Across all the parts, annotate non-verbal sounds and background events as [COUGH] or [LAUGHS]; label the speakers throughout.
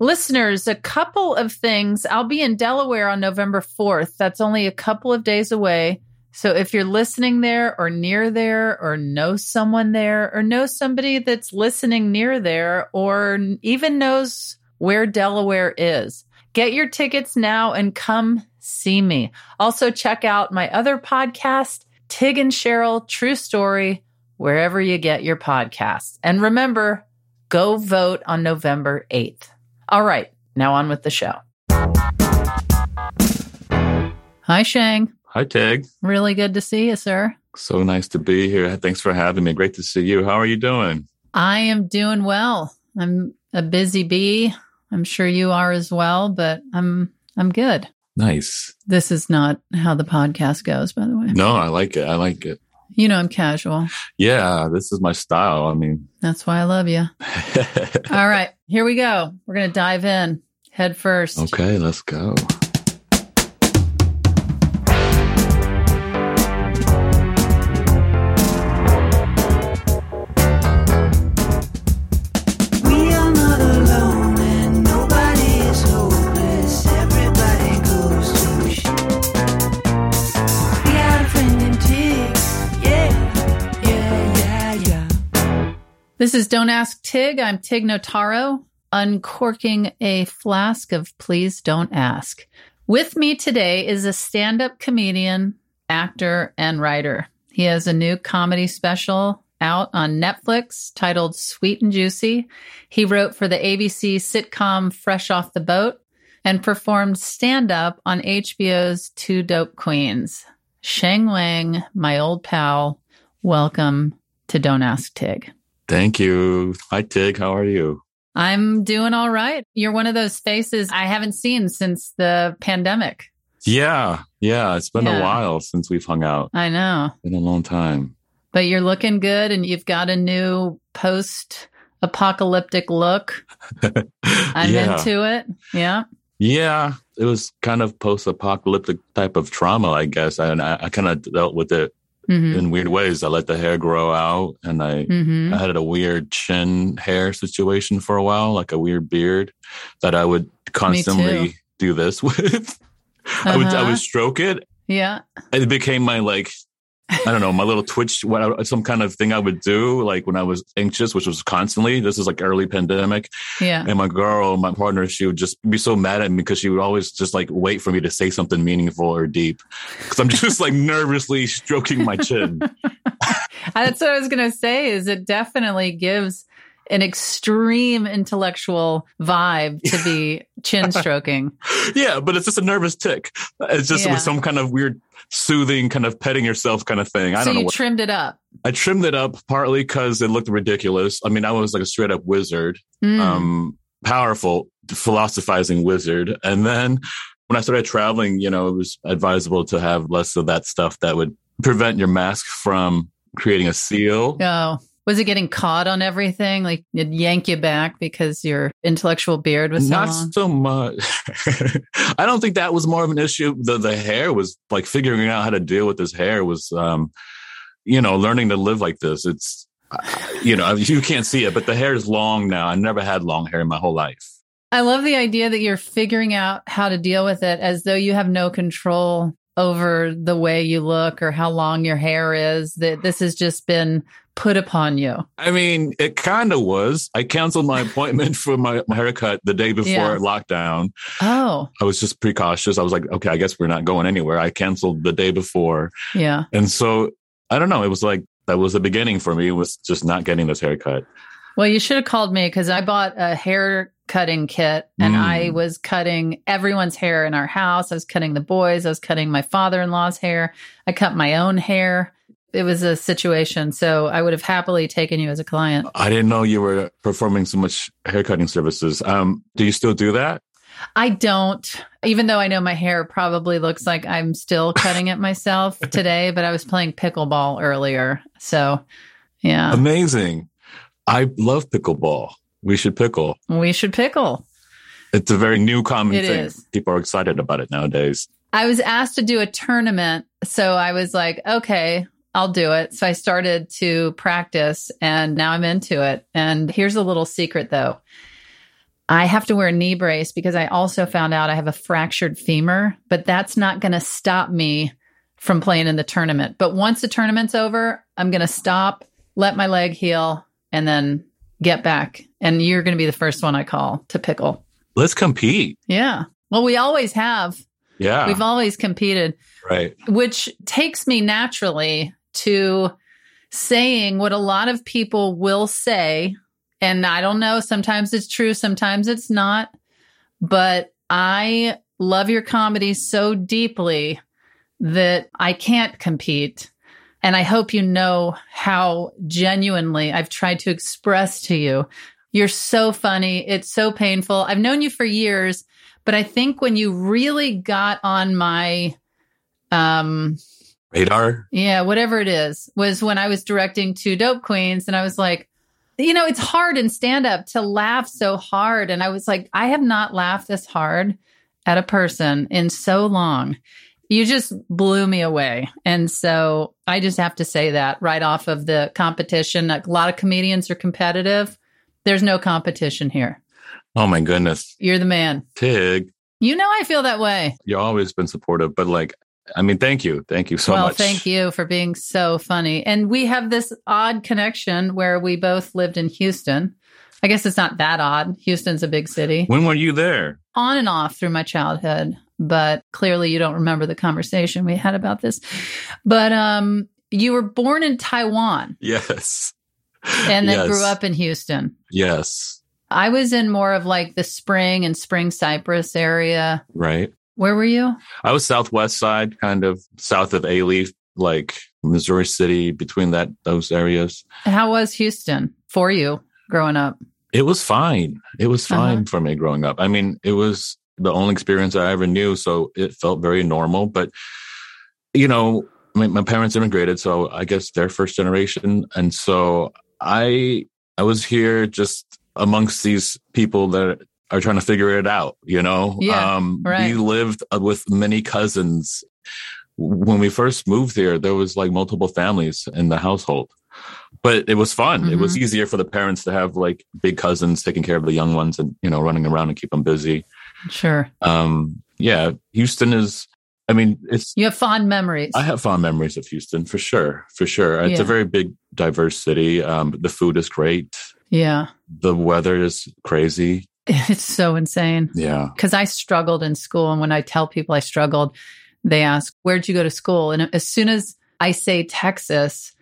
Speaker 1: Listeners, a couple of things. I'll be in Delaware on November 4th. That's only a couple of days away. So if you're listening there or near there or know someone there or know somebody that's listening near there or even knows where Delaware is, get your tickets now and come see me. Also check out my other podcast, Tig and Cheryl True Story, wherever you get your podcasts. And remember, go vote on November 8th. All right, now on with the show. Hi, Sheng.
Speaker 2: Hi, Tig.
Speaker 1: Really good to see you, sir.
Speaker 2: So nice to be here. Thanks for having me. Great to see you. How are you doing?
Speaker 1: I am doing well. I'm a busy bee. I'm sure you are as well, but I'm I'm good.
Speaker 2: Nice.
Speaker 1: This is not how the podcast goes, by the way.
Speaker 2: No, I like it. I like it.
Speaker 1: You know I'm casual.
Speaker 2: Yeah, this is my style. I mean,
Speaker 1: That's why I love you. [LAUGHS] All right, here we go. We're going to dive in head first.
Speaker 2: okay, let's go.
Speaker 1: This is Don't Ask Tig. I'm Tig Notaro, uncorking a flask of Please Don't Ask. With me today is a stand up comedian, actor, and writer. He has a new comedy special out on Netflix titled Sweet and Juicy. He wrote for the ABC sitcom Fresh Off the Boat and performed stand up on HBO's Two Dope Queens. Sheng Wang, my old pal, welcome to Don't Ask Tig.
Speaker 2: Thank you. Hi, Tig. How are you?
Speaker 1: I'm doing all right. You're one of those faces I haven't seen since the pandemic.
Speaker 2: Yeah, yeah. It's been
Speaker 1: Yeah.
Speaker 2: a while since we've hung out.
Speaker 1: I know,
Speaker 2: Been a long time.
Speaker 1: but you're looking good and you've got a new post apocalyptic look. [LAUGHS] I'm
Speaker 2: yeah.
Speaker 1: into it. Yeah.
Speaker 2: Yeah, it was kind of post-apocalyptic type of trauma, I guess, and I, I kind of dealt with it
Speaker 1: hmm
Speaker 2: in weird ways. I let the hair grow out, and I
Speaker 1: hmm
Speaker 2: I had a weird chin hair situation for a while, like a weird beard that I would constantly do this [LAUGHS] with. I would I
Speaker 1: Uh-huh.
Speaker 2: would stroke it.
Speaker 1: Yeah.
Speaker 2: It became my like I don't know my little twitch. What I, some kind of thing I would do like when I was anxious, which was constantly. This is like early pandemic,
Speaker 1: Yeah.
Speaker 2: and my girl, my partner, she would just be so mad at me because she would always just like wait for me to say something meaningful or deep because I'm just like [LAUGHS] nervously stroking my chin. [LAUGHS]
Speaker 1: That's what I was going to say is it definitely gives an extreme intellectual vibe to be chin stroking. [LAUGHS]
Speaker 2: yeah, but it's just a nervous tick. It's just
Speaker 1: Yeah.
Speaker 2: with some kind of weird soothing kind of petting yourself kind of thing. I
Speaker 1: so
Speaker 2: don't know
Speaker 1: you
Speaker 2: what.
Speaker 1: trimmed it up.
Speaker 2: I trimmed it up partly because it looked ridiculous. I mean, I was like a straight up wizard,
Speaker 1: Mm.
Speaker 2: um, powerful, philosophizing wizard. And then when I started traveling, you know, it was advisable to have less of that stuff that would prevent your mask from creating a seal.
Speaker 1: Oh, was it getting caught on everything? Like it'd yank you back because your intellectual beard was so
Speaker 2: Not
Speaker 1: long?
Speaker 2: so much. [LAUGHS] I don't think that was more of an issue. The the hair was like figuring out how to deal with this hair was, um, you know, learning to live like this. It's, you know, [LAUGHS] you can't see it, but the hair is long now. I never had long hair in my whole life.
Speaker 1: I love the idea that you're figuring out how to deal with it as though you have no control over the way you look or how long your hair is. That this has just been put upon you.
Speaker 2: I mean, it kind of was. I canceled my appointment for my, my haircut the day before
Speaker 1: Yeah.
Speaker 2: lockdown.
Speaker 1: Oh,
Speaker 2: I was just precautious. I was like, okay, I guess we're not going anywhere. I canceled the day before.
Speaker 1: yeah.
Speaker 2: And so I don't know. It was like, that was the beginning for me It was just not getting this haircut.
Speaker 1: Well, you should have called me because I bought a hair cutting kit and
Speaker 2: Mm.
Speaker 1: I was cutting everyone's hair in our house. I was cutting the boys. I was cutting my father in law's hair. I cut my own hair. It was a situation. So I would have happily taken you as a client.
Speaker 2: I didn't know you were performing so much haircutting services. Um, do you still do that?
Speaker 1: I don't, even though I know my hair probably looks like I'm still [LAUGHS] cutting it myself today, but I was playing pickleball earlier. So yeah,
Speaker 2: Amazing. I love pickleball. We should pickle.
Speaker 1: we should pickle.
Speaker 2: It's a very new common
Speaker 1: It
Speaker 2: thing.
Speaker 1: is.
Speaker 2: People are excited about it nowadays.
Speaker 1: I was asked to do a tournament. So I was like, okay, I'll do it. So I started to practice and now I'm into it. And here's a little secret though I have to wear a knee brace because I also found out I have a fractured femur, but that's not going to stop me from playing in the tournament. But once the tournament's over, I'm going to stop, let my leg heal, and then get back. And you're going to be the first one I call to pickle.
Speaker 2: Let's compete.
Speaker 1: Yeah. Well, we always have.
Speaker 2: Yeah.
Speaker 1: We've always competed,
Speaker 2: right.
Speaker 1: which takes me naturally to saying what a lot of people will say. And I don't know, sometimes it's true, sometimes it's not. But I love your comedy so deeply that I can't compete. And I hope you know how genuinely I've tried to express to you. You're so funny. It's so painful. I've known you for years, but I think when you really got on my um
Speaker 2: Radar.
Speaker 1: yeah, whatever it is, was when I was directing two Dope Queens. And I was like, you know, it's hard in stand up to laugh so hard. And I was like, I have not laughed this hard at a person in so long. You just blew me away. And so I just have to say that right off of the competition. A lot of comedians are competitive. There's no competition here.
Speaker 2: Oh my goodness.
Speaker 1: You're the man.
Speaker 2: Tig,
Speaker 1: You know, I feel that way.
Speaker 2: you've always been supportive, but like, I mean, thank you. Thank you so
Speaker 1: well,
Speaker 2: much.
Speaker 1: thank you for being so funny. And we have this odd connection where we both lived in Houston. I guess it's not that odd. Houston's a big city.
Speaker 2: When were you there?
Speaker 1: On and off through my childhood, but clearly you don't remember the conversation we had about this. But um you were born in Taiwan
Speaker 2: Yes.
Speaker 1: and then
Speaker 2: Yes.
Speaker 1: grew up in Houston.
Speaker 2: Yes.
Speaker 1: I was in more of like the Spring and Spring Cypress area.
Speaker 2: Right.
Speaker 1: Where were you?
Speaker 2: I was southwest side, kind of south of Alief, like Missouri City, between that those areas.
Speaker 1: How was Houston for you growing up?
Speaker 2: It was fine. It was fine
Speaker 1: Uh-huh.
Speaker 2: for me growing up. I mean, it was the only experience I ever knew, so it felt very normal. But you know, my, my parents immigrated, so I guess they're first generation, and so I I was here just amongst these people that are trying to figure it out. You know,
Speaker 1: Yeah,
Speaker 2: um,
Speaker 1: right.
Speaker 2: we lived with many cousins. When we first moved here, there was like multiple families in the household but it was fun. It was easier for the parents to have like big cousins taking care of the young ones and you know running around and keep them busy.
Speaker 1: Sure.
Speaker 2: Um, yeah, Houston is. I mean, it's.
Speaker 1: You have fond memories.
Speaker 2: I have fond memories of Houston for sure, for sure. It's a very big, diverse city. Um, the food is great.
Speaker 1: yeah.
Speaker 2: The weather is crazy. [LAUGHS]
Speaker 1: It's so insane.
Speaker 2: Yeah,
Speaker 1: Because I struggled in school. And when I tell people I struggled, they ask, Where'd you go to school? And as soon as I say Texas,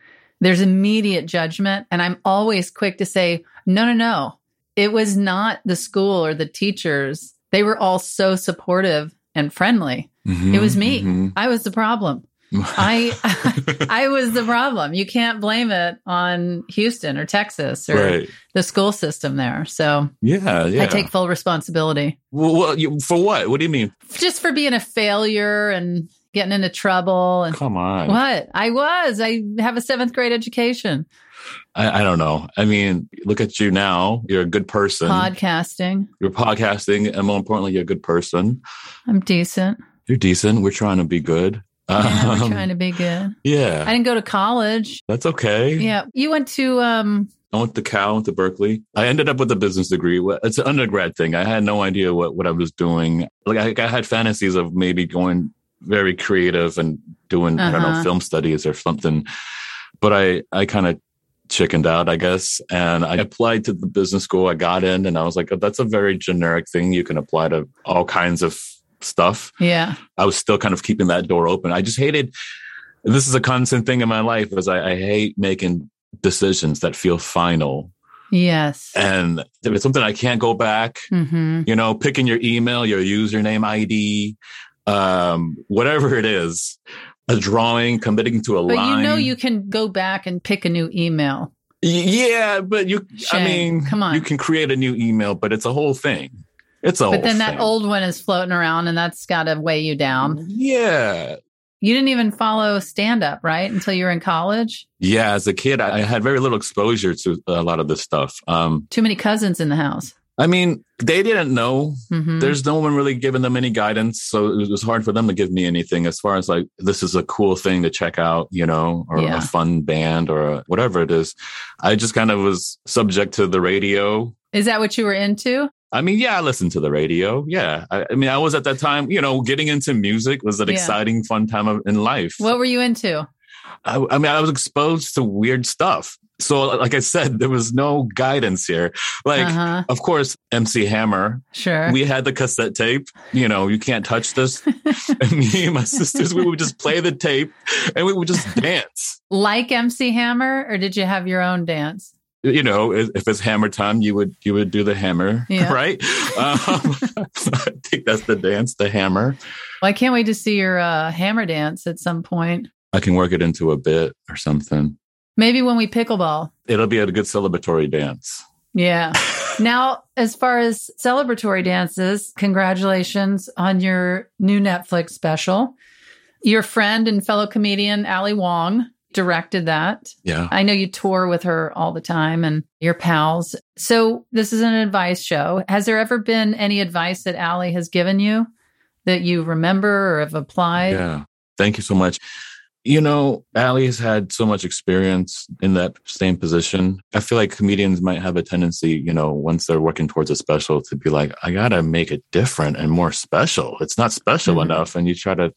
Speaker 1: there's immediate judgment. And I'm always quick to say, No, no, no. It was not the school or the teachers. They were all so supportive and friendly.
Speaker 2: Mhm,
Speaker 1: It was me.
Speaker 2: mhm.
Speaker 1: I was the problem. I [LAUGHS] [LAUGHS] I was the problem. You can't blame it on Houston or Texas or
Speaker 2: right.
Speaker 1: the school system there. So
Speaker 2: Yeah, yeah.
Speaker 1: I take full responsibility.
Speaker 2: well, well, you, for what? What do you mean?
Speaker 1: just for being a failure and getting into trouble and
Speaker 2: Come on.
Speaker 1: what i was i have a seventh grade education
Speaker 2: I, I don't know. I mean, look at you now. You're a good person.
Speaker 1: podcasting
Speaker 2: You're podcasting, and more importantly, you're a good person.
Speaker 1: i'm decent
Speaker 2: You're decent. We're trying to be good.
Speaker 1: Yeah we're
Speaker 2: Um,
Speaker 1: trying to be good
Speaker 2: yeah,
Speaker 1: i didn't go to college
Speaker 2: that's okay.
Speaker 1: yeah you went to um
Speaker 2: I went to Cal, went to Berkeley. I ended up with a business degree. It's an undergrad thing. I had no idea what, what I was doing. Like I, I had fantasies of maybe going very creative and doing, I don't know,
Speaker 1: Uh-huh.
Speaker 2: film studies or something. But I, I kind of chickened out, I guess. And I applied to the business school. I got in and I was like, oh, that's a very generic thing. You can apply to all kinds of stuff.
Speaker 1: yeah
Speaker 2: I was still kind of keeping that door open. I just hated. This is a constant thing in my life, is I, I hate making decisions that feel final,
Speaker 1: yes
Speaker 2: and if it's something I can't go back.
Speaker 1: hmm
Speaker 2: You know, picking your email, your username ID, um, whatever it is, a drawing, committing to a
Speaker 1: but
Speaker 2: line.
Speaker 1: you know you can go back and pick a new email
Speaker 2: yeah, but you. I mean,
Speaker 1: Come on.
Speaker 2: you can create a new email, but it's a whole thing. It's a
Speaker 1: but then that
Speaker 2: thing.
Speaker 1: old one is floating around and that's got to weigh you down
Speaker 2: Yeah,
Speaker 1: you didn't even follow stand up right until you were in college
Speaker 2: Yeah, as a kid, I had very little exposure to a lot of this stuff. Um,
Speaker 1: too many cousins in the house
Speaker 2: I mean, they didn't know.
Speaker 1: hmm
Speaker 2: There's no one really giving them any guidance, so it was hard for them to give me anything as far as like this is a cool thing to check out, you know, or
Speaker 1: Yeah.
Speaker 2: a fun band or whatever it is. I just kind of was subject to the radio.
Speaker 1: Is that what you were into?
Speaker 2: I mean, yeah, I listened to the radio. Yeah. I, I mean, I was at that time, you know, getting into music was an
Speaker 1: Yeah.
Speaker 2: exciting, fun time of, in life.
Speaker 1: What were you into?
Speaker 2: I, I mean, I was exposed to weird stuff. So, like I said, there was no guidance here. Like,
Speaker 1: uh-huh.
Speaker 2: of course, MC Hammer.
Speaker 1: Sure.
Speaker 2: We had the cassette tape. You know, you can't touch this. [LAUGHS] and me and my sisters, we would just play the tape and we would just dance.
Speaker 1: like MC Hammer, or did you have your own dance?
Speaker 2: You know, if it's hammer time, you would you would do the hammer,
Speaker 1: Yeah. [LAUGHS]
Speaker 2: right? Um, [LAUGHS] I think that's the dance, the hammer.
Speaker 1: Well, I can't wait to see your uh, hammer dance at some point.
Speaker 2: I can work it into a bit or something.
Speaker 1: Maybe when we pickleball.
Speaker 2: It'll be a good celebratory dance.
Speaker 1: Yeah. [LAUGHS] now, as far as celebratory dances, congratulations on your new Netflix special. Your friend and fellow comedian Ali Wong directed that.
Speaker 2: Yeah.
Speaker 1: I know you tour with her all the time and your pals. So, this is an advice show. Has there ever been any advice that Ali has given you that you remember or have applied?
Speaker 2: Yeah. Thank you so much. You know, Ali has had so much experience in that same position. I feel like comedians might have a tendency, you know, once they're working towards a special to be like, I got to make it different and more special. It's not special
Speaker 1: Mhm.
Speaker 2: enough. And you try to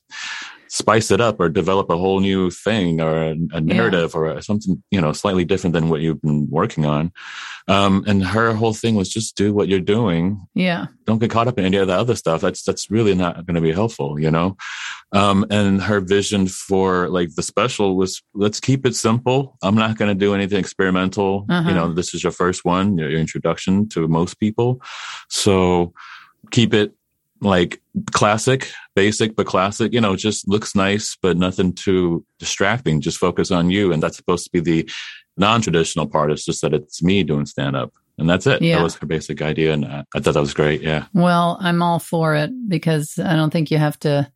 Speaker 2: spice it up or develop a whole new thing or a, a narrative or something, you know, slightly different than what you've been working on. Um, and her whole thing was just do what you're doing
Speaker 1: Yeah.
Speaker 2: don't get caught up in any of the other stuff. That's that's really not going to be helpful, you know. Um, and her vision for like the special was let's keep it simple. I'm not going to do anything experimental.
Speaker 1: Uh-huh.
Speaker 2: You know, this is your first one, your, your introduction to most people. So keep it like classic, basic but classic. You know, just looks nice, but nothing too distracting. Just focus on you, and that's supposed to be the non-traditional part. It's just that it's me doing stand up. And that's it.
Speaker 1: Yeah.
Speaker 2: That was her basic idea. And I, I thought that was great. Yeah.
Speaker 1: Well, I'm all for it because I don't think you have to,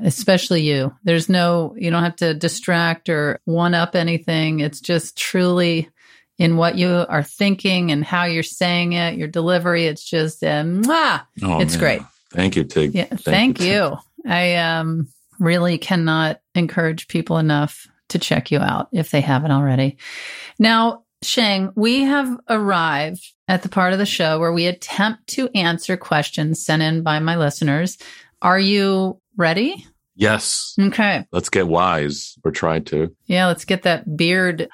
Speaker 1: especially you. There's no, you don't have to distract or one up anything. It's just truly in what you are thinking and how you're saying it, your delivery. It's just, mwah.
Speaker 2: Oh,
Speaker 1: It's
Speaker 2: man.
Speaker 1: great.
Speaker 2: Thank you, Tig.
Speaker 1: Yeah. Thank, you. I um, really cannot encourage people enough to check you out if they haven't already. Now, Sheng, we have arrived at the part of the show where we attempt to answer questions sent in by my listeners. Are you ready?
Speaker 2: Yes.
Speaker 1: Okay.
Speaker 2: Let's get wise or try to.
Speaker 1: Yeah, let's get that beard.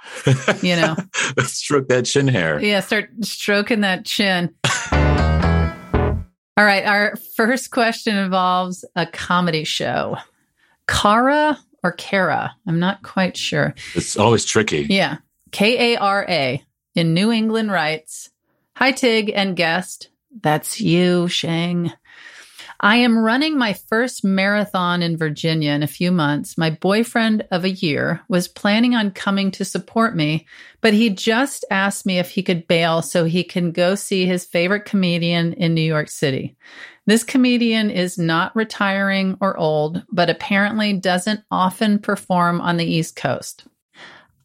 Speaker 1: You know. [LAUGHS]
Speaker 2: Let's stroke that chin hair.
Speaker 1: Yeah, start stroking that chin. [LAUGHS] All right. Our first question involves a comedy show. Kara or Kara? I'm not quite sure.
Speaker 2: It's always tricky.
Speaker 1: Yeah. K A R A in New England writes Hi, Tig and guest. That's you, Sheng. I am running my first marathon in Virginia in a few months. My boyfriend of a year was planning on coming to support me, but he just asked me if he could bail so he can go see his favorite comedian in New York City. This comedian is not retiring or old, but apparently doesn't often perform on the East Coast.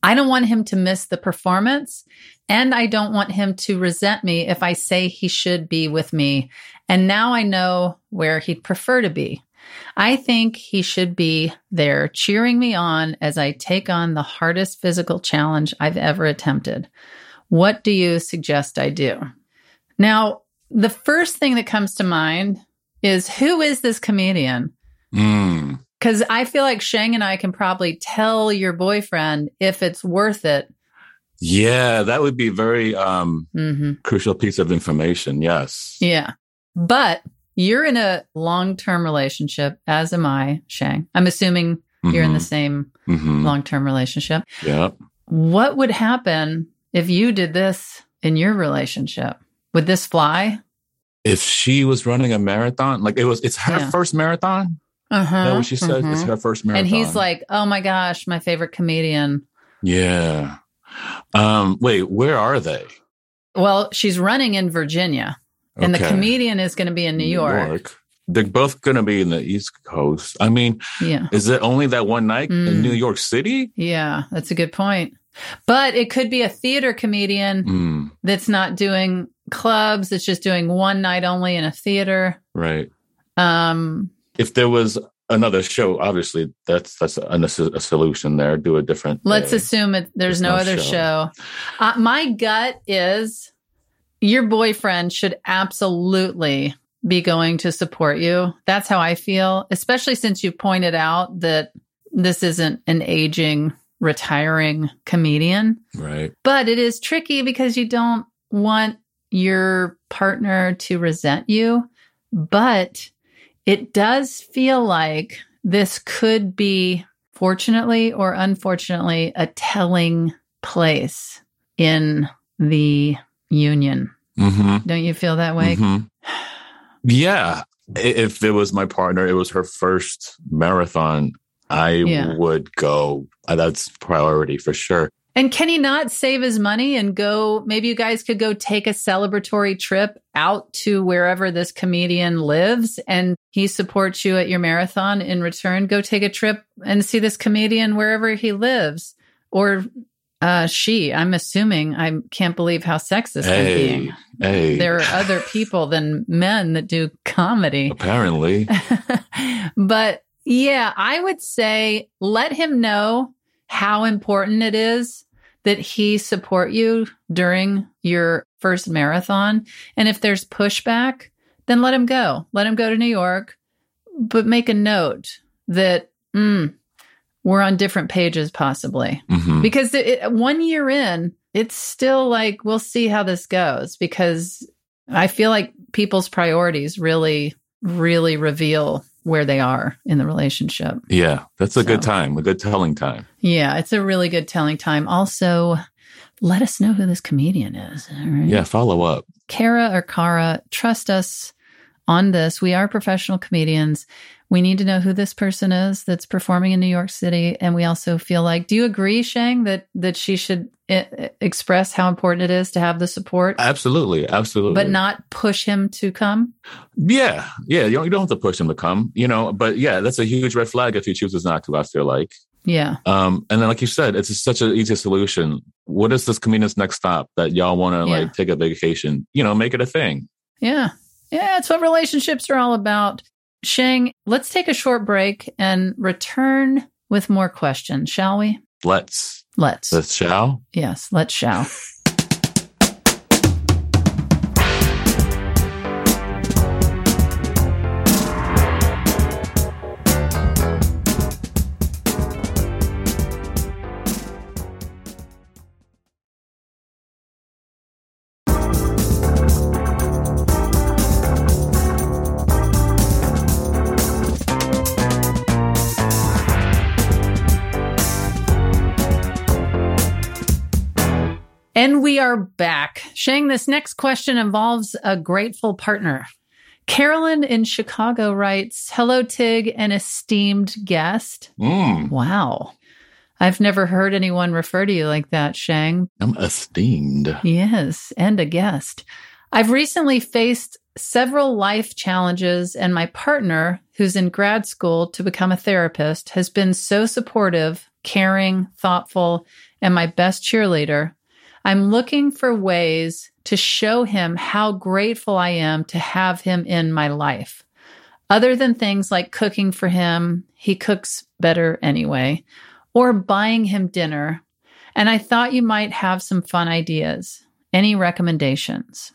Speaker 1: I don't want him to miss the performance, and I don't want him to resent me if I say he should be with me. And now I know where he'd prefer to be. I think he should be there cheering me on as I take on the hardest physical challenge I've ever attempted. What do you suggest I do? Now, the first thing that comes to mind is who is this comedian?
Speaker 2: Mm.
Speaker 1: Because I feel like Sheng and I can probably tell your boyfriend if it's worth it.
Speaker 2: Yeah, that would be very um,
Speaker 1: hmm
Speaker 2: crucial piece of information. Yes.
Speaker 1: Yeah. But you're in a long term relationship, as am I, Sheng. I'm assuming you're in the same
Speaker 2: hmm
Speaker 1: long term relationship.
Speaker 2: Yeah.
Speaker 1: What would happen if you did this in your relationship? Would this fly?
Speaker 2: If she was running a marathon, like it was, it's her
Speaker 1: Yeah.
Speaker 2: first marathon.
Speaker 1: Uh
Speaker 2: Is that what she said? It's her first marathon.
Speaker 1: And he's like, oh my gosh, my favorite comedian.
Speaker 2: yeah. Um, wait, where are they?
Speaker 1: Well, she's running in Virginia, and the comedian is going to be in New York.
Speaker 2: They're both going to be in the East Coast. I mean,
Speaker 1: Yeah.
Speaker 2: is it only that one night
Speaker 1: Mm.
Speaker 2: in New York City?
Speaker 1: Yeah, that's a good point. But it could be a theater comedian
Speaker 2: Mm,
Speaker 1: that's not doing clubs, it's just doing one night only in a theater.
Speaker 2: right.
Speaker 1: Um
Speaker 2: If there was another show, obviously that's that's a, a solution there. Do a different.
Speaker 1: let's
Speaker 2: day.
Speaker 1: assume it, there's
Speaker 2: There's
Speaker 1: no,
Speaker 2: no
Speaker 1: other
Speaker 2: show.
Speaker 1: show. Uh, my gut is your boyfriend should absolutely be going to support you. That's how I feel, especially since you pointed out that this isn't an aging, retiring comedian.
Speaker 2: Right.
Speaker 1: But it is tricky because you don't want your partner to resent you. But it does feel like this could be, fortunately or unfortunately, a telling place in the union.
Speaker 2: Mm-hmm.
Speaker 1: Don't you feel that way?
Speaker 2: Mhm. Yeah. If it was my partner, it was her first marathon, I
Speaker 1: Yeah.
Speaker 2: would go. That's priority for sure.
Speaker 1: And can he not save his money and go? Maybe you guys could go take a celebratory trip out to wherever this comedian lives and he supports you at your marathon in return. Go take a trip and see this comedian wherever he lives or uh, she. I'm assuming. I can't believe how sexist I'm being.
Speaker 2: hey.
Speaker 1: There are other people than men that do comedy. [LAUGHS]
Speaker 2: Apparently.
Speaker 1: but yeah, I would say let him know how important it is that he support you during your first marathon. And if there's pushback, then let him go. Let him go to New York, but make a note that mm, we're on different pages possibly.
Speaker 2: Mhm.
Speaker 1: Because it, one year in, it's still like, we'll see how this goes because I feel like people's priorities really, really reveal where they are in the relationship.
Speaker 2: Yeah. That's a good time, a good telling time.
Speaker 1: Yeah, it's a really good telling time. Also, let us know who this comedian is. Right.
Speaker 2: Yeah. Follow up.
Speaker 1: Kara or Kara, trust us on this. We are professional comedians. We need to know who this person is that's performing in New York City, and we also feel like. Do you agree, Sheng, that that she should eh, express how important it is to have the support,
Speaker 2: Absolutely. Absolutely.
Speaker 1: but not push him to come?
Speaker 2: Yeah. Yeah. You don't, you don't have to push him to come, you know, but yeah, that's a huge red flag if he chooses not to, I feel like.
Speaker 1: Yeah,
Speaker 2: Um, and then, like you said, it's such an easy solution. What is this comedian's next stop that y'all want to
Speaker 1: Yeah.
Speaker 2: like take a vacation? You know, make it a thing.
Speaker 1: yeah, yeah. It's what relationships are all about. Sheng, let's take a short break and return with more questions, shall we?
Speaker 2: Let's.
Speaker 1: Let's.
Speaker 2: Let's shall.
Speaker 1: Yes, let's shall. [LAUGHS] And we are back. Sheng, this next question involves a grateful partner. Carolyn in Chicago writes Hello, Tig, an esteemed guest.
Speaker 2: Mm,
Speaker 1: Wow. I've never heard anyone refer to you like that, Sheng.
Speaker 2: I'm esteemed.
Speaker 1: Yes, and a guest. I've recently faced several life challenges, and my partner, who's in grad school to become a therapist, has been so supportive, caring, thoughtful, and my best cheerleader. I'm looking for ways to show him how grateful I am to have him in my life. Other than things like cooking for him, he cooks better anyway, or buying him dinner. And I thought you might have some fun ideas. Any recommendations?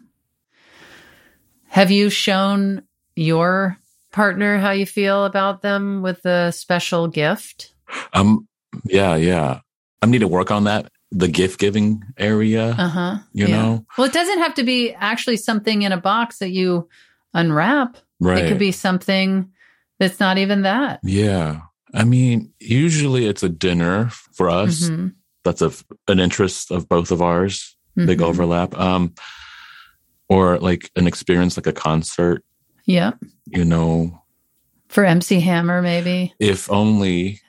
Speaker 1: Have you shown your partner how you feel about them with a special gift?
Speaker 2: Um, yeah, yeah. I need to work on that. The gift giving area,
Speaker 1: Uh huh.
Speaker 2: you know?
Speaker 1: Well, it doesn't have to be actually something in a box that you unwrap.
Speaker 2: Right.
Speaker 1: It could be something that's not even that.
Speaker 2: Yeah. I mean, usually it's a dinner for us.
Speaker 1: Mhm.
Speaker 2: That's a, an interest of both of ours. Big
Speaker 1: Mhm.
Speaker 2: overlap. Um, or like an experience like a concert,
Speaker 1: Yeah.
Speaker 2: you know,
Speaker 1: For MC Hammer, maybe.
Speaker 2: if only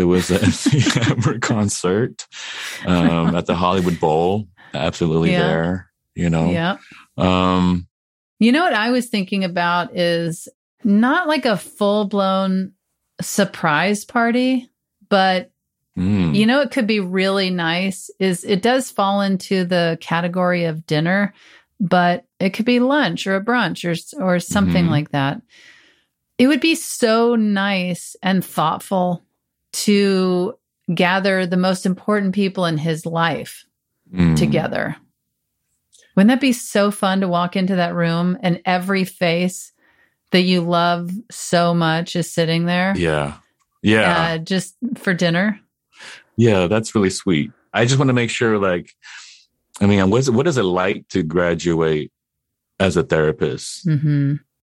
Speaker 2: there was MC [LAUGHS] Hammer concert um, at the Hollywood Bowl. Absolutely
Speaker 1: Yeah.
Speaker 2: there, you know.
Speaker 1: Yeah.
Speaker 2: Um,
Speaker 1: You know what I was thinking about is not like a full blown surprise party, but
Speaker 2: mm,
Speaker 1: you know it could be really nice is it does fall into the category of dinner, but it could be lunch or a brunch or or something
Speaker 2: Mhm.
Speaker 1: like that. It would be so nice and thoughtful to gather the most important people in his life
Speaker 2: mm.
Speaker 1: together. Wouldn't that be so fun to walk into that room and every face that you love so much is sitting there?
Speaker 2: Yeah. Yeah.
Speaker 1: Uh, just for dinner.
Speaker 2: Yeah, that's really sweet. I just want to make sure, like, I mean, what's, what is it like to graduate as a therapist?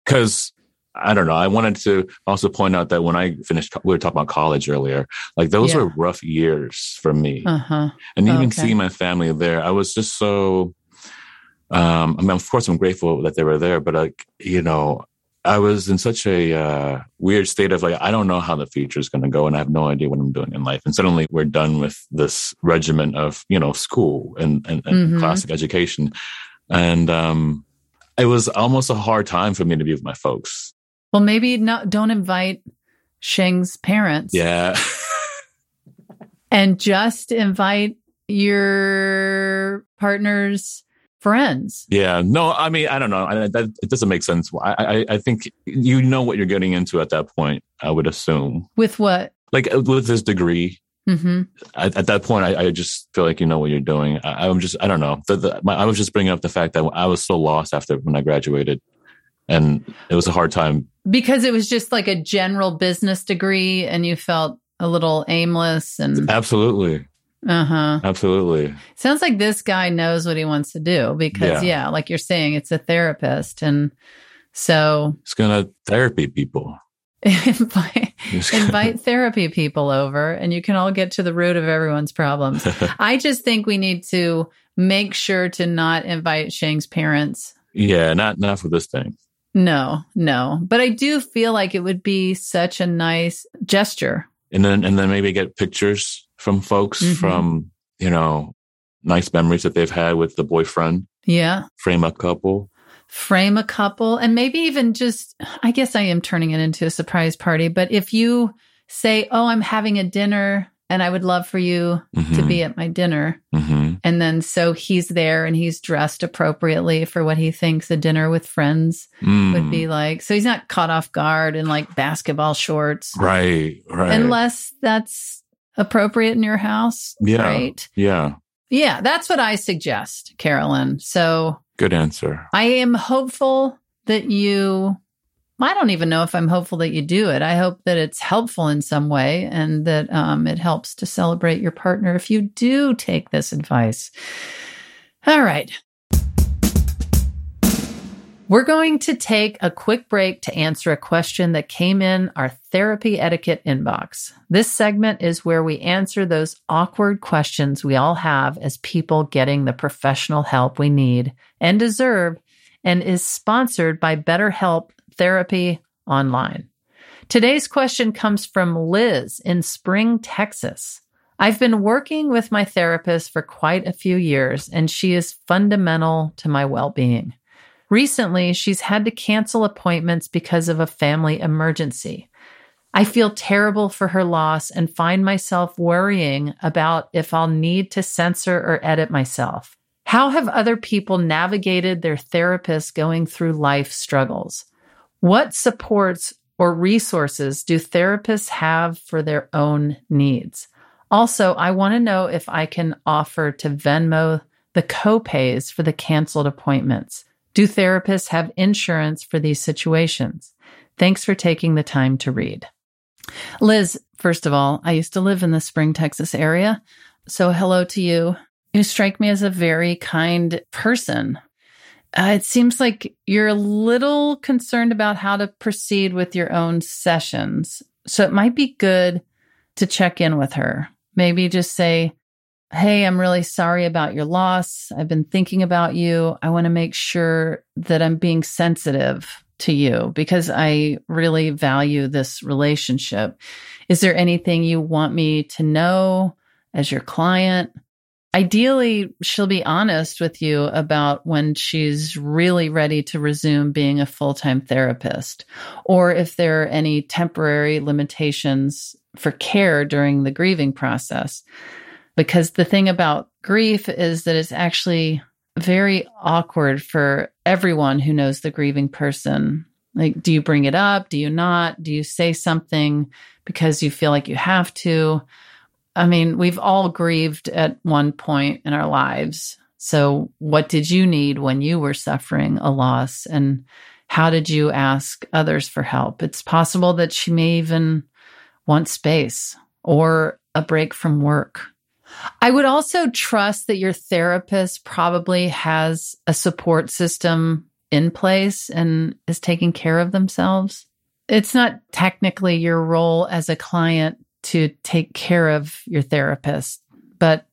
Speaker 2: Because I don't know. I wanted to also point out that when I finished, we were talking about college earlier. Like those
Speaker 1: Yeah.
Speaker 2: were rough years for me,
Speaker 1: Uh huh.
Speaker 2: and even
Speaker 1: okay.
Speaker 2: seeing my family there, I was just so. Um, I mean, of course, I'm grateful that they were there, but like, you know, I was in such a uh, weird state of like, I don't know how the future is going to go, and I have no idea what I'm doing in life. And suddenly, we're done with this regimen of you know school and and, and
Speaker 1: Mhm.
Speaker 2: classic education, and um, it was almost a hard time for me to be with my folks.
Speaker 1: Well, maybe not. Don't invite Sheng's parents.
Speaker 2: Yeah, [LAUGHS]
Speaker 1: and just invite your partner's friends.
Speaker 2: yeah. No, I mean, I don't know. I, that it doesn't make sense. I, I I think you know what you're getting into at that point. I would assume,
Speaker 1: With what?
Speaker 2: like with this degree,
Speaker 1: hmm
Speaker 2: at, at that point, I, I just feel like you know what you're doing. I, I'm just, I don't know. The, the, my, I was just bringing up the fact that I was so lost after when I graduated, and it was a hard time.
Speaker 1: Because it was just like a general business degree, and you felt a little aimless and
Speaker 2: Absolutely,
Speaker 1: uh huh.
Speaker 2: absolutely.
Speaker 1: Sounds like this guy knows what he wants to do because,
Speaker 2: Yeah.
Speaker 1: yeah, like you're saying, it's a therapist, and so
Speaker 2: It's gonna therapy people. [LAUGHS]
Speaker 1: invite, invite therapy people over, and you can all get to the root of everyone's problems. [LAUGHS] I just think we need to make sure to not invite Sheng's parents.
Speaker 2: yeah, not not for this thing.
Speaker 1: No, no. But I do feel like it would be such a nice gesture.
Speaker 2: And then and then maybe get pictures from folks
Speaker 1: Mhm.
Speaker 2: from you know nice memories that they've had with the boyfriend.
Speaker 1: Yeah.
Speaker 2: Frame a couple.
Speaker 1: Frame a couple and maybe even just, I guess I am turning it into a surprise party. But if you say, Oh, I'm having a dinner and I would love for you to
Speaker 2: Mhm.
Speaker 1: be at my dinner.
Speaker 2: Mhm.
Speaker 1: And then so he's there and he's dressed appropriately for what he thinks a dinner with friends
Speaker 2: Mm.
Speaker 1: would be like. So he's not caught off guard in like basketball shorts.
Speaker 2: right, right.
Speaker 1: unless that's appropriate in your house.
Speaker 2: Yeah.
Speaker 1: Right.
Speaker 2: yeah,
Speaker 1: Yeah, that's what I suggest, Carolyn. So
Speaker 2: good answer.
Speaker 1: I am hopeful that you, I don't even know if I'm hopeful that you do it. I hope that it's helpful in some way and that um, it helps to celebrate your partner if you do take this advice. All right. We're going to take a quick break to answer a question that came in our therapy etiquette inbox. This segment is where we answer those awkward questions we all have as people getting the professional help we need and deserve, and is sponsored by BetterHelp Therapy Online. Today's question comes from Liz in Spring, Texas. I've been working with my therapist for quite a few years, and she is fundamental to my well being. Recently, she's had to cancel appointments because of a family emergency. I feel terrible for her loss and find myself worrying about if I'll need to censor or edit myself. How have other people navigated their therapists going through life struggles? What supports or resources do therapists have for their own needs? Also, I want to know if I can offer to Venmo the copays for the canceled appointments. Do therapists have insurance for these situations? Thanks for taking the time to read. Liz, first of all, I used to live in the Spring, Texas area. So hello to you. You strike me as a very kind person. Uh, it seems like you're a little concerned about how to proceed with your own sessions. So it might be good to check in with her. Maybe just say, Hey, I'm really sorry about your loss. I've been thinking about you. I want to make sure that I'm being sensitive to you because I really value this relationship. Is there anything you want me to know as your client? Ideally, she'll be honest with you about when she's really ready to resume being a full time therapist, or if there are any temporary limitations for care during the grieving process. Because the thing about grief is that it's actually very awkward for everyone who knows the grieving person. Like, do you bring it up? Do you not? Do you say something because you feel like you have to? I mean, we've all grieved at one point in our lives. So, what did you need when you were suffering a loss? And how did you ask others for help? It's possible that she may even want space or a break from work. I would also trust that your therapist probably has a support system in place and is taking care of themselves. It's not technically your role as a client to take care of your therapist, but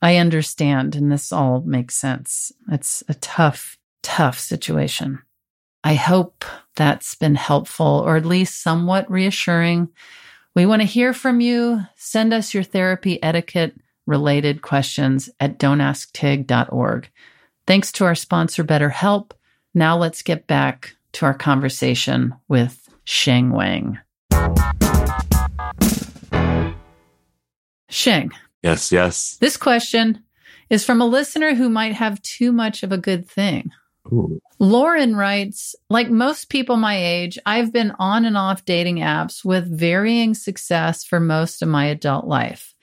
Speaker 1: I understand and this all makes sense. It's a tough, tough situation. I hope that's been helpful or at least somewhat reassuring. We want to hear from you. Send us your therapy etiquette related questions at don'tasktig.org. Thanks to our sponsor, BetterHelp. Now let's get back to our conversation with Sheng Wang. Sheng,
Speaker 2: Yes, yes.
Speaker 1: this question is from a listener who might have too much of a good thing.
Speaker 2: Ooh.
Speaker 1: Lauren writes, like most people my age, I've been on and off dating apps with varying success for most of my adult life.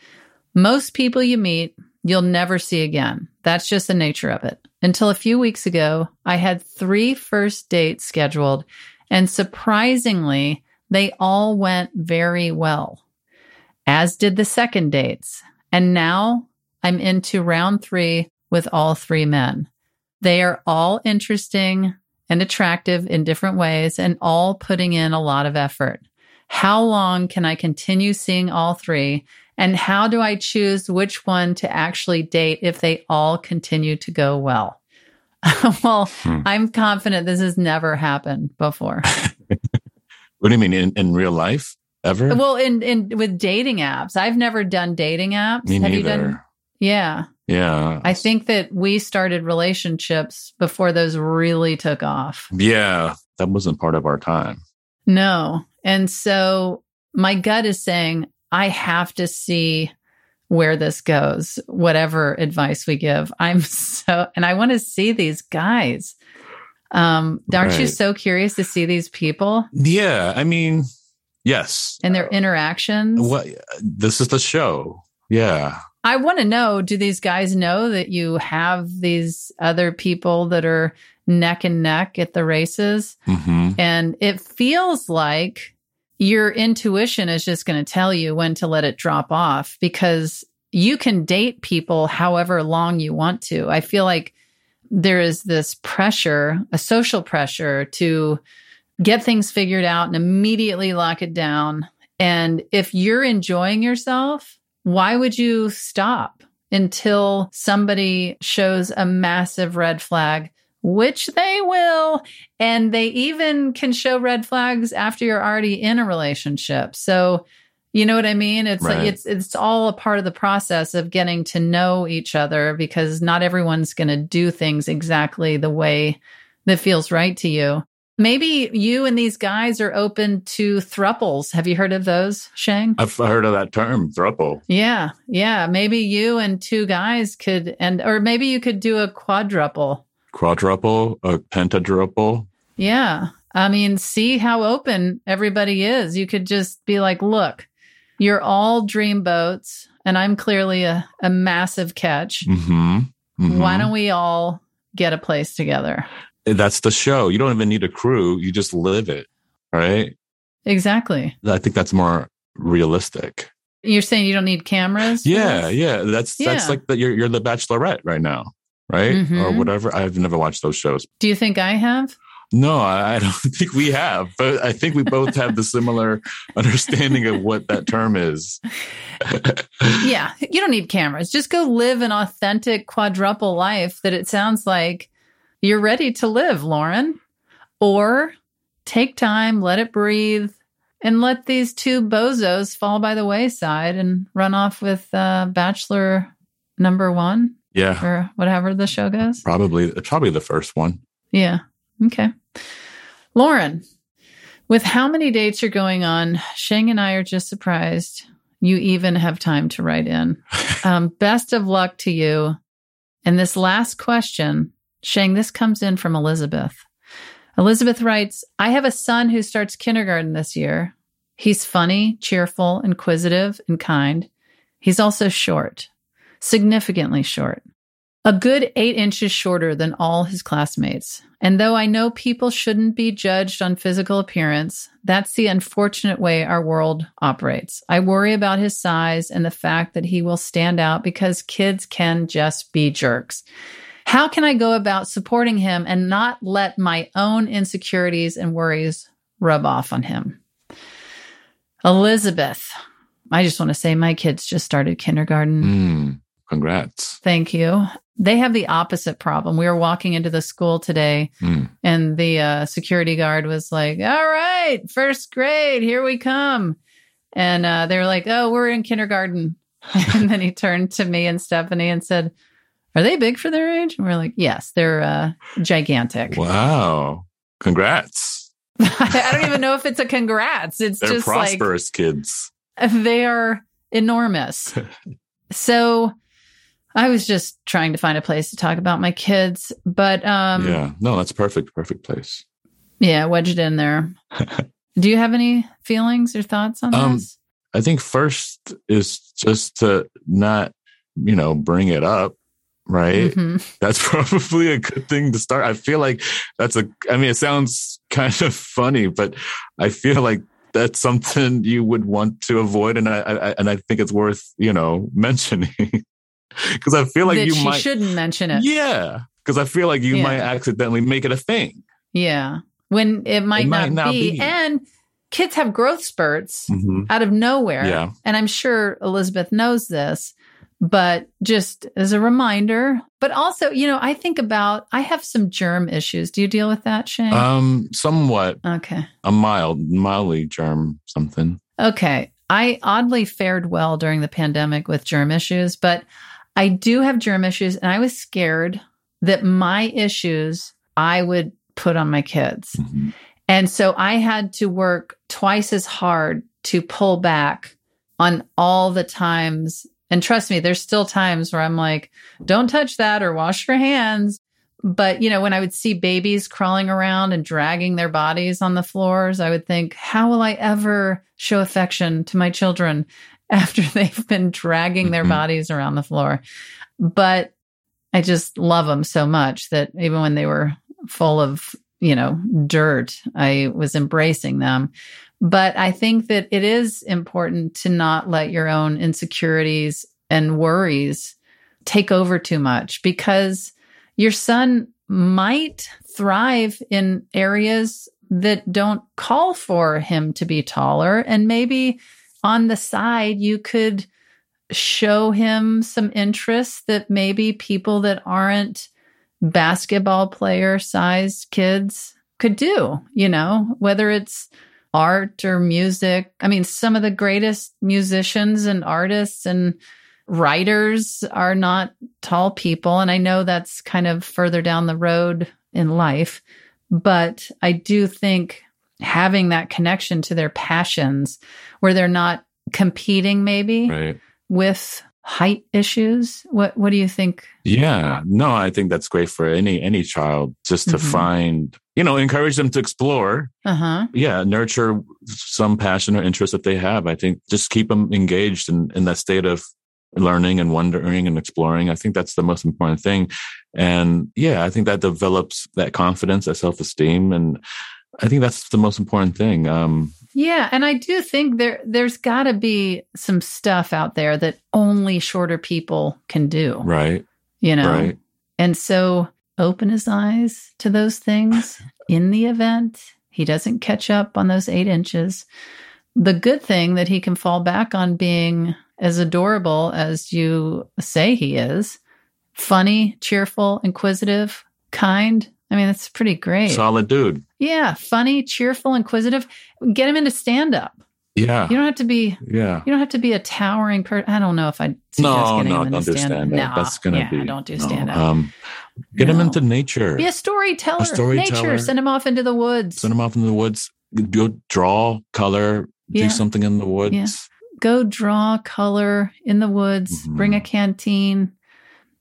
Speaker 1: Most people you meet, you'll never see again. That's just the nature of it. Until a few weeks ago, I had three first dates scheduled, and surprisingly, they all went very well, as did the second dates. And now I'm into round three with all three men. They are all interesting and attractive in different ways and all putting in a lot of effort. How long can I continue seeing all three? And how do I choose which one to actually date if they all continue to go well? [LAUGHS] well,
Speaker 2: Hmm.
Speaker 1: I'm confident this has never happened before. [LAUGHS]
Speaker 2: What do you mean in, in real life? Ever?
Speaker 1: well, in, in with dating apps, I've never done dating apps.
Speaker 2: Me
Speaker 1: Have
Speaker 2: neither.
Speaker 1: you done? Yeah.
Speaker 2: yeah.
Speaker 1: I think that we started relationships before those really took off.
Speaker 2: Yeah, that wasn't part of our time.
Speaker 1: No. And so my gut is saying, I have to see where this goes, whatever advice we give. I'm [LAUGHS] so, and I want to see these guys. Um, aren't you so curious to see these people
Speaker 2: Yeah, I mean, yes.
Speaker 1: and their interactions?
Speaker 2: What? This is the show. Yeah.
Speaker 1: I want to know do these guys know that you have these other people that are neck and neck at the races?
Speaker 2: hmm
Speaker 1: And it feels like your intuition is just going to tell you when to let it drop off because you can date people however long you want to. I feel like there is this pressure, a social pressure to get things figured out and immediately lock it down. And if you're enjoying yourself, why would you stop until somebody shows a massive red flag, which they will? And they even can show red flags after you're already in a relationship. So, you know what I mean? It's like it's it's all a part of the process of getting to know each other because not everyone's going to do things exactly the way that feels right to you. Maybe you and these guys are open to thruples. Have you heard of those, Sheng?
Speaker 2: I've heard of that term, thruple.
Speaker 1: Yeah, yeah. Maybe you and two guys could, and or maybe you could do a quadruple.
Speaker 2: Quadruple, a pentadruple.
Speaker 1: Yeah. I mean, see how open everybody is. You could just be like, look, you're all dream boats, and I'm clearly a, a massive catch.
Speaker 2: hmm
Speaker 1: Why don't we all get a place together?
Speaker 2: That's the show. You don't even need a crew. You just live it. Right.
Speaker 1: Exactly.
Speaker 2: I think that's more realistic.
Speaker 1: You're saying you don't need cameras?
Speaker 2: Yeah.
Speaker 1: this?
Speaker 2: Yeah. That's, that's like the, you're, you're the bachelorette right now. Right. Or
Speaker 1: Mhm.
Speaker 2: whatever. I've never watched those shows.
Speaker 1: Do you think I have?
Speaker 2: No, I don't [LAUGHS] think we have, but I think we both have the similar [LAUGHS] understanding of what that term is. [LAUGHS]
Speaker 1: yeah, you don't need cameras. Just go live an authentic quadruple life that it sounds like you're ready to live, Lauren. Or take time, let it breathe, and let these two bozos fall by the wayside and run off with uh, Bachelor number one
Speaker 2: Yeah.
Speaker 1: or whatever the show goes.
Speaker 2: Probably, probably the first one.
Speaker 1: Yeah. Okay. Lauren, with how many dates you're going on, Sheng and I are just surprised you even have time to write in. [LAUGHS] Um, best of luck to you. And this last question, Sheng, this comes in from Elizabeth. Elizabeth writes, I have a son who starts kindergarten this year. He's funny, cheerful, inquisitive, and kind. He's also short, significantly short. A good eight inches shorter than all his classmates. And though I know people shouldn't be judged on physical appearance, that's the unfortunate way our world operates. I worry about his size and the fact that he will stand out because kids can just be jerks. How can I go about supporting him and not let my own insecurities and worries rub off on him? Elizabeth, I just want to say my kids just started kindergarten.
Speaker 2: Mm, congrats.
Speaker 1: Thank you. They have the opposite problem. We were walking into the school today
Speaker 2: Mm.
Speaker 1: and the uh, security guard was like, All right, first grade, here we come. And uh, they were like, Oh, we're in kindergarten. [LAUGHS] and then he turned to me and Stephanie and said, Are they big for their age? And we're like, Yes, they're uh, gigantic.
Speaker 2: Wow. Congrats. [LAUGHS]
Speaker 1: I don't even know if it's a congrats. It's
Speaker 2: They're
Speaker 1: just like
Speaker 2: prosperous kids.
Speaker 1: they are enormous. [LAUGHS] so I was just trying to find a place to talk about my kids, but um yeah,
Speaker 2: yeah. No, that's perfect. Perfect place.
Speaker 1: Yeah, wedged in there. [LAUGHS] Do you have any feelings or thoughts on
Speaker 2: Um,
Speaker 1: this?
Speaker 2: I think first is just to not, you know, bring it up, right?
Speaker 1: Mhm.
Speaker 2: That's [LAUGHS] probably a good thing to start. I feel like that's a, I mean, it sounds kind of funny, but I feel like that's something you would want to avoid. And I, I and I think it's worth, you know, [LAUGHS] mentioning because I feel like
Speaker 1: that
Speaker 2: you
Speaker 1: she
Speaker 2: might,
Speaker 1: shouldn't mention it.
Speaker 2: yeah, because I feel like you
Speaker 1: Yeah.
Speaker 2: might accidentally make it a thing.
Speaker 1: Yeah. When it might,
Speaker 2: might
Speaker 1: not,
Speaker 2: not
Speaker 1: be.
Speaker 2: be.
Speaker 1: And kids have growth spurts
Speaker 2: Mhm.
Speaker 1: out of nowhere.
Speaker 2: Yeah.
Speaker 1: And I'm sure Elizabeth knows this, but just as a reminder, but also, you know, I think about, I have some germ issues. Do you deal with that, Sheng?
Speaker 2: Um, somewhat
Speaker 1: okay.
Speaker 2: a mild, mildly germ something.
Speaker 1: Okay. I oddly fared well during the pandemic with germ issues, but I do have germ issues. And I was scared that my issues I would put on my kids.
Speaker 2: Mhm.
Speaker 1: And so I had to work twice as hard to pull back on all the times. And trust me, there's still times where I'm like, don't touch that or wash your hands. But, you know, when I would see babies crawling around and dragging their bodies on the floors, I would think, how will I ever show affection to my children [LAUGHS] after they've been dragging their
Speaker 2: Mhm.
Speaker 1: bodies around the floor? But I just love them so much that even when they were full of, you know, dirt, I was embracing them. But I think that it is important to not let your own insecurities and worries take over too much because your son might thrive in areas that don't call for him to be taller. And maybe on the side, you could show him some interests that maybe people that aren't basketball player sized kids could do, you know, whether it's art or music. I mean, some of the greatest musicians and artists and writers are not tall people. And I know that's kind of further down the road in life, but I do think having that connection to their passions where they're not competing maybe
Speaker 2: Right.
Speaker 1: with height issues. What what do you think?
Speaker 2: Yeah. No, I think that's great for any any child just to
Speaker 1: Mhm.
Speaker 2: find, you know, encourage them to explore.
Speaker 1: Uh-huh.
Speaker 2: Yeah, nurture some passion or interest that they have. I think just keep them engaged in, in that state of learning and wondering and exploring. I think that's the most important thing. And yeah, I think that develops that confidence, that self esteem. And I think that's the most important thing. Um,
Speaker 1: Yeah, and I do think there there's got to be some stuff out there that only shorter people can do,
Speaker 2: right.
Speaker 1: you know.
Speaker 2: Right.
Speaker 1: And so open his eyes to those things [LAUGHS] in the event he doesn't catch up on those 8 inches. The good thing that he can fall back on being as adorable as you say he is, funny, cheerful, inquisitive, kind. I mean, that's pretty great.
Speaker 2: Solid dude.
Speaker 1: Yeah, funny, cheerful, inquisitive. Get him into stand up.
Speaker 2: Yeah.
Speaker 1: You don't have to be
Speaker 2: Yeah.
Speaker 1: you don't have to be a towering person. I don't know if I'd suggest
Speaker 2: No,
Speaker 1: getting
Speaker 2: no, don't
Speaker 1: into
Speaker 2: do
Speaker 1: stand up. No,
Speaker 2: That's gonna
Speaker 1: yeah,
Speaker 2: be
Speaker 1: don't do
Speaker 2: no.
Speaker 1: stand up.
Speaker 2: Um, get him into nature.
Speaker 1: be a storyteller.
Speaker 2: a storyteller.
Speaker 1: Nature. Send him off into the woods.
Speaker 2: Send him off in the woods. Go draw, color,
Speaker 1: Yeah.
Speaker 2: do something in the woods.
Speaker 1: Yeah. Go draw color in the woods.
Speaker 2: Mhm.
Speaker 1: Bring a canteen.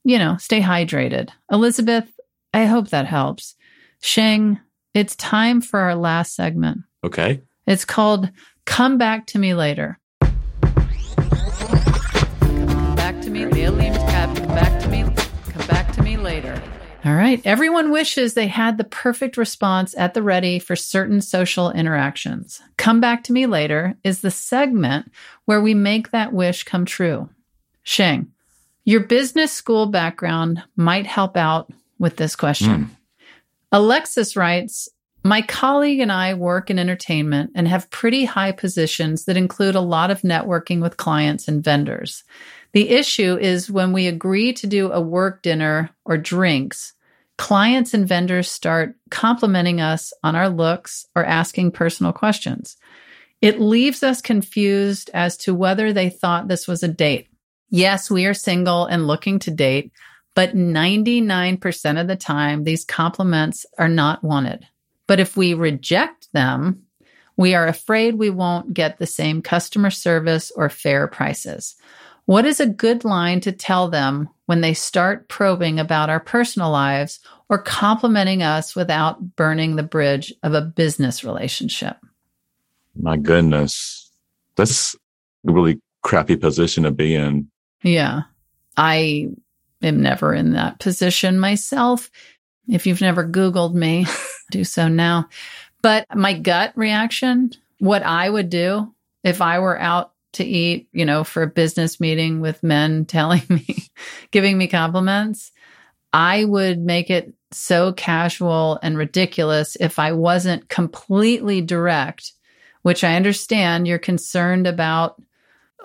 Speaker 1: You know, stay hydrated. Elizabeth, I hope that helps. Sheng, it's time for our last segment.
Speaker 2: Okay.
Speaker 1: It's called Come Back to Me Later. Come back to me. Come back to me. back to me later. All right. Everyone wishes they had the perfect response at the ready for certain social interactions. Come back to me later is the segment where we make that wish come true. Sheng, your business school background might help out with this question. Hmm. Alexis writes, my colleague and I work in entertainment and have pretty high positions that include a lot of networking with clients and vendors. The issue is when we agree to do a work dinner or drinks, clients and vendors start complimenting us on our looks or asking personal questions. It leaves us confused as to whether they thought this was a date. Yes, we are single and looking to date, but 99% of the time, these compliments are not wanted. But if we reject them, we are afraid we won't get the same customer service or fair prices. What is a good line to tell them when they start probing about our personal lives or complimenting us without burning the bridge of a business relationship?
Speaker 2: My goodness. That's a really crappy position to be in.
Speaker 1: Yeah. I am never in that position myself. If you've never Googled me, [LAUGHS] do so now. But my gut reaction, what I would do if I were out to eat, you know, for a business meeting with men [LAUGHS] telling me, giving me compliments, I would make it so casual and ridiculous if I wasn't completely direct, which I understand you're concerned about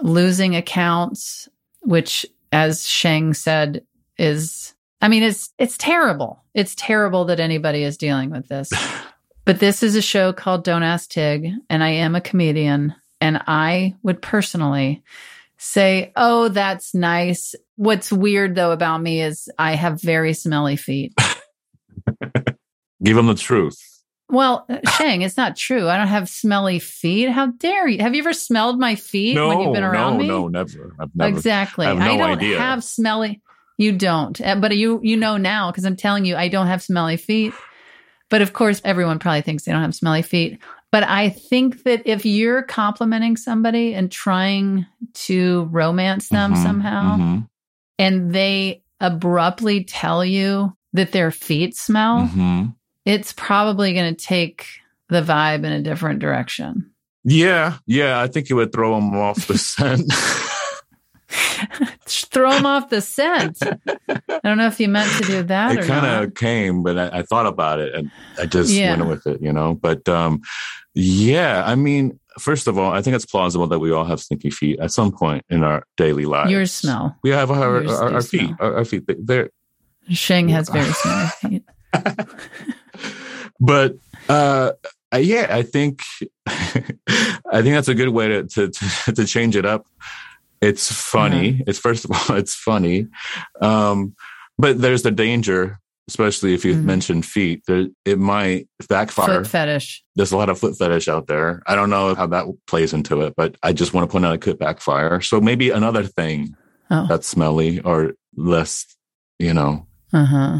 Speaker 1: losing accounts, which, as Sheng said, is, I mean, it's, it's terrible. It's terrible that anybody is dealing with this. [LAUGHS] But this is a show called Don't Ask Tig, and I am a comedian. And I would personally say, Oh, that's nice. What's weird though about me is I have very smelly feet. [LAUGHS]
Speaker 2: Give them the truth.
Speaker 1: Well, Sheng, it's not true. I don't have smelly feet. How dare you? Have you ever smelled my feet
Speaker 2: No,
Speaker 1: when you've been around
Speaker 2: no,
Speaker 1: me?
Speaker 2: no, never. I've never.
Speaker 1: exactly.
Speaker 2: I no
Speaker 1: don't
Speaker 2: idea.
Speaker 1: have smelly. You don't, Uh, but you you know now because I'm telling you I don't have smelly feet. But of course, everyone probably thinks they don't have smelly feet. But I think that if you're complimenting somebody and trying to romance them
Speaker 2: Mhm,
Speaker 1: somehow,
Speaker 2: mhm,
Speaker 1: and they abruptly tell you that their feet smell,
Speaker 2: mhm.
Speaker 1: It's probably going to take the vibe in a different direction.
Speaker 2: Yeah, yeah. I think it would throw them off the scent. [LAUGHS]
Speaker 1: Throw them off the scent. I don't know if you meant to do that
Speaker 2: it kind of came, but I, I thought about it and I just
Speaker 1: Yeah.
Speaker 2: went with it, you know. But um, yeah, I mean, first of all, I think it's plausible that we all have stinky feet at some point in our daily lives.
Speaker 1: Yours smell.
Speaker 2: We have our
Speaker 1: Yours
Speaker 2: our, our feet. Our, [LAUGHS] our feet. They're
Speaker 1: Sheng has very smelly feet.
Speaker 2: But uh yeah i think [LAUGHS] i think that's a good way to to to, change it up. It's funny. It's first of all [LAUGHS] it's funny. Um but there's the danger especially if you
Speaker 1: Mhm.
Speaker 2: mention feet that it might backfire.
Speaker 1: Foot fetish.
Speaker 2: there's a lot of foot fetish out there. I don't know how that plays into it but i just want to point out it could backfire. So maybe another thing
Speaker 1: Oh,
Speaker 2: that's smelly or less you know
Speaker 1: uh huh.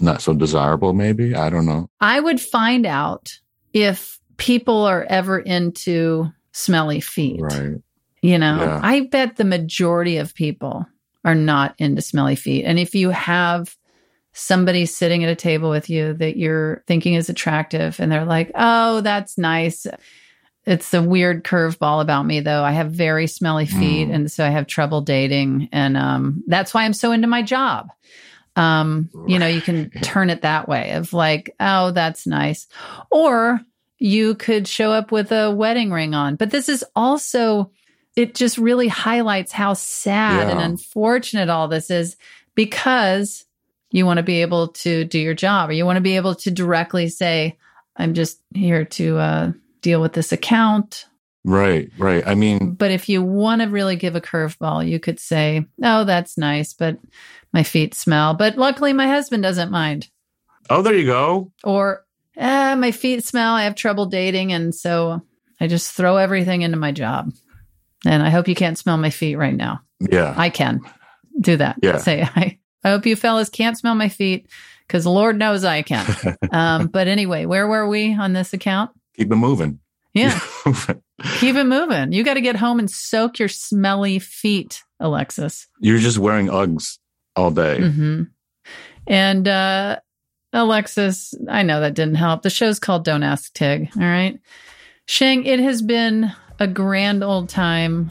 Speaker 2: Not so desirable maybe i don't know
Speaker 1: I would find out if people are ever into smelly feet.
Speaker 2: right
Speaker 1: You know,
Speaker 2: Yeah.
Speaker 1: I bet the majority of people are not into smelly feet. And if you have somebody sitting at a table with you that you're thinking is attractive and they're like, oh, that's nice. It's a weird curveball about me, though. I have very smelly feet.
Speaker 2: Mm.
Speaker 1: And so I have trouble dating. And um, that's why I'm so into my job. Um, you know, you can [LAUGHS] turn it that way of like, oh, that's nice. Or you could show up with a wedding ring on. But this is also, it just really highlights how sad and unfortunate all this is because you want to be able to do your job or you want to be able to directly say, I'm just here to uh, deal with this account.
Speaker 2: Right, right. I mean,
Speaker 1: But if you want to really give a curveball, you could say, Oh, that's nice, but my feet smell. But luckily, my husband doesn't mind.
Speaker 2: oh, there you go.
Speaker 1: Or, ah, my feet smell. I have trouble dating. And so I just throw everything into my job. And I hope you can't smell my feet right now.
Speaker 2: Yeah.
Speaker 1: I can do that.
Speaker 2: Yeah.
Speaker 1: Say, [LAUGHS] I, I hope you fellas can't smell my feet because Lord knows I can. [LAUGHS] um, but anyway, where were we on this account?
Speaker 2: Keep it moving.
Speaker 1: Yeah. [LAUGHS] Keep it moving. You got to get home and soak your smelly feet, Alexis.
Speaker 2: You're just wearing Uggs all day.
Speaker 1: hmm And uh Alexis, I know that didn't help. The show's called Don't Ask Tig. All right. Sheng, it has been a grand old time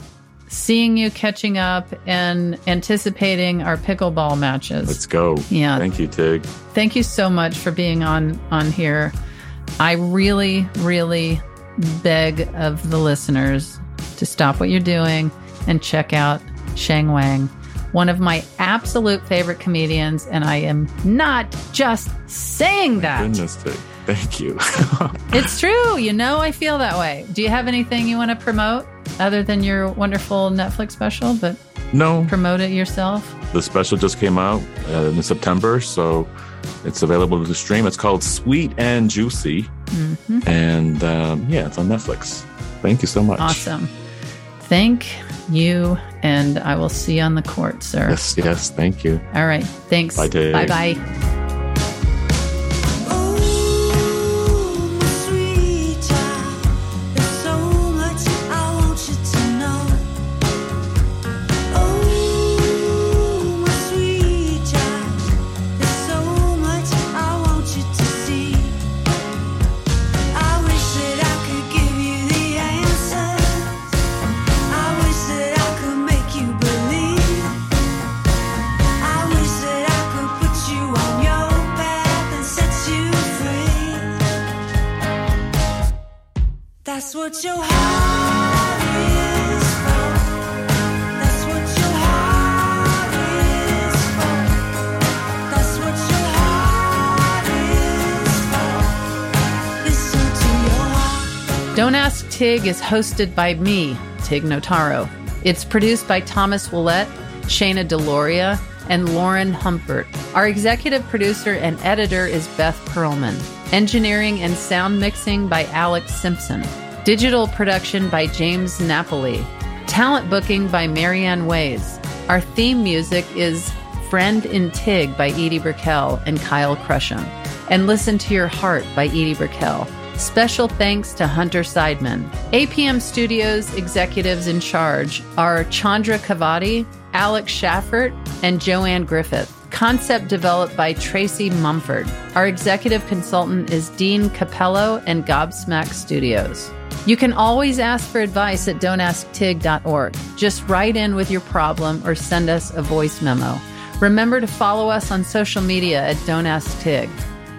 Speaker 1: seeing you catching up and anticipating our pickleball matches.
Speaker 2: Let's go.
Speaker 1: Yeah.
Speaker 2: Thank you, Tig.
Speaker 1: Thank you so much for being on on here. I really, really beg of the listeners to stop what you're doing and check out Sheng Wang, one of my absolute favorite comedians, and I am not just saying that.
Speaker 2: Goodness, Thank you. [LAUGHS]
Speaker 1: It's true. You know, I feel that way. Do you have anything you want to promote other than your wonderful Netflix special, but
Speaker 2: no,
Speaker 1: promote it yourself?
Speaker 2: the special just came out uh, in September, so it's available to stream. It's called Sweet and Juicy,
Speaker 1: Mhm.
Speaker 2: and um, yeah, it's on Netflix. Thank you so much.
Speaker 1: Awesome. Thank you, and I will see you on the court, sir.
Speaker 2: Yes, yes, thank you.
Speaker 1: All right. Thanks.
Speaker 2: Bye, Dave.
Speaker 1: Bye Don't Ask Tig is hosted by me, Tig Notaro. It's produced by Thomas Willett, Shayna Deloria, and Lauren Humpert. Our executive producer and editor is Beth Perlman. Engineering and sound mixing by Alex Simpson. Digital production by James Napoli. Talent booking by Marianne Ways. Our theme music is Friend in Tig by Edie Brickell and Kyle Crusham. And Listen to Your Heart by Edie Brickell. Special thanks to Hunter Seidman. APM Studios executives in charge are Chandra Kavadi, Alex Schaffert, and Joanne Griffith. Concept developed by Tracy Mumford. Our executive consultant is Dean Capello and Gobsmack Studios. You can always ask for advice at don'tasktig.org. Just write in with your problem or send us a voice memo. Remember to follow us on social media at Don't Ask Tig.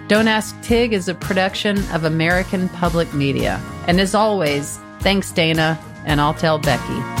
Speaker 1: Don't Ask Tig is a production of American Public Media. And as always, thanks, Dana, and I'll tell Becky.